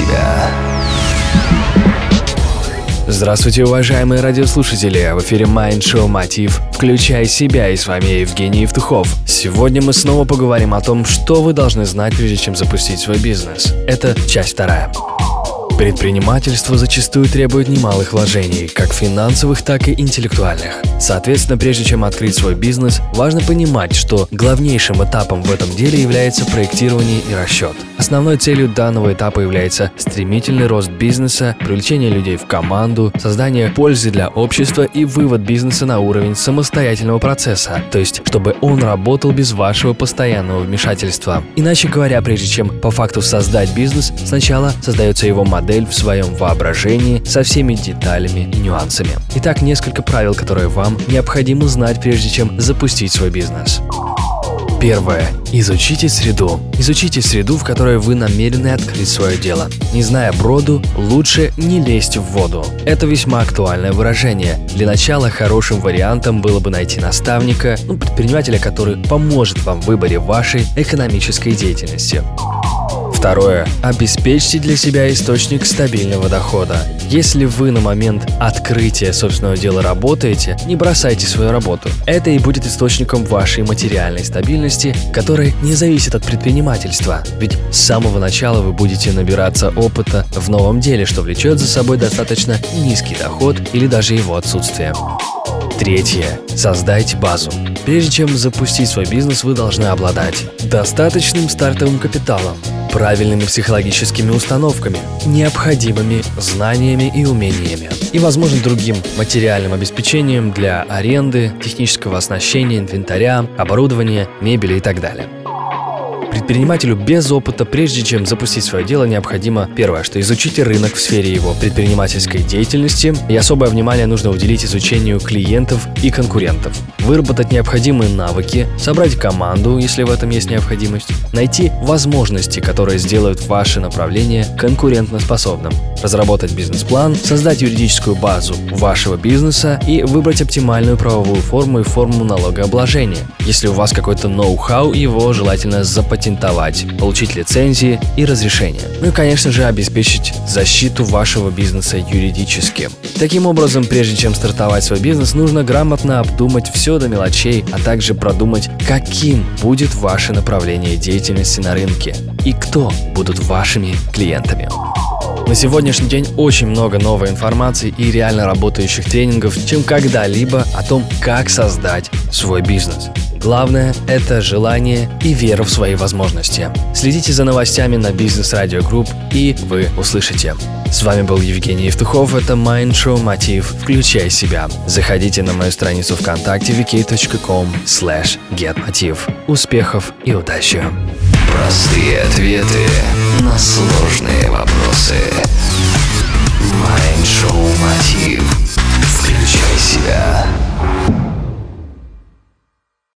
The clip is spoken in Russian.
себя». Здравствуйте, уважаемые радиослушатели! В эфире Mind Show Мотив «Включай себя» и с вами Евгений Евтухов. Сегодня мы снова поговорим о том, что вы должны знать, прежде чем запустить свой бизнес. Это часть вторая. Предпринимательство зачастую требует немалых вложений, как финансовых, так и интеллектуальных. Соответственно, прежде чем открыть свой бизнес, важно понимать, что главнейшим этапом в этом деле является проектирование и расчет. Основной целью данного этапа является стремительный рост бизнеса, привлечение людей в команду, создание пользы для общества и вывод бизнеса на уровень самостоятельного процесса, то есть чтобы он работал без вашего постоянного вмешательства. Иначе говоря, прежде чем по факту создать бизнес, сначала создается его модель в своем воображении со всеми деталями и нюансами. Итак, несколько правил, которые вам необходимо знать, прежде чем запустить свой бизнес. Первое. Изучите среду. Изучите среду, в которой вы намерены открыть свое дело. Не зная броду, лучше не лезть в воду. Это весьма актуальное выражение. Для начала хорошим вариантом было бы найти наставника, ну, предпринимателя, который поможет вам в выборе вашей экономической деятельности. Второе. Обеспечьте для себя источник стабильного дохода. Если вы на момент открытия собственного дела работаете, не бросайте свою работу. Это и будет источником вашей материальной стабильности, которая не зависит от предпринимательства. Ведь с самого начала вы будете набираться опыта в новом деле, что влечет за собой достаточно низкий доход или даже его отсутствие. Третье. Создайте базу. Прежде чем запустить свой бизнес, вы должны обладать достаточным стартовым капиталом, правильными психологическими установками, необходимыми знаниями и умениями и, возможно, другим материальным обеспечением для аренды, технического оснащения, инвентаря, оборудования, мебели и так далее. Предпринимателю без опыта, прежде чем запустить свое дело, необходимо первое, что изучите рынок в сфере его предпринимательской деятельности, и особое внимание нужно уделить изучению клиентов и конкурентов, выработать необходимые навыки, собрать команду, если в этом есть необходимость, найти возможности, которые сделают ваше направление конкурентоспособным, разработать бизнес-план, создать юридическую базу вашего бизнеса и выбрать оптимальную правовую форму и форму налогообложения. Если у вас какой-то ноу-хау, его желательно запатентовать запатентовать, получить лицензии и разрешения. Ну и, конечно же, обеспечить защиту вашего бизнеса юридически. Таким образом, прежде чем стартовать свой бизнес, нужно грамотно обдумать все до мелочей, а также продумать, каким будет ваше направление деятельности на рынке и кто будут вашими клиентами. На сегодняшний день очень много новой информации и реально работающих тренингов, чем когда-либо о том, как создать свой бизнес. Главное – это желание и вера в свои возможности. Следите за новостями на Бизнес Радио Групп, и вы услышите. С вами был Евгений Евтухов, это Mind Show Мотив «Включай себя». Заходите на мою страницу ВКонтакте vk.com slash getmotiv. Успехов и удачи! Простые ответы на сложные вопросы. Mind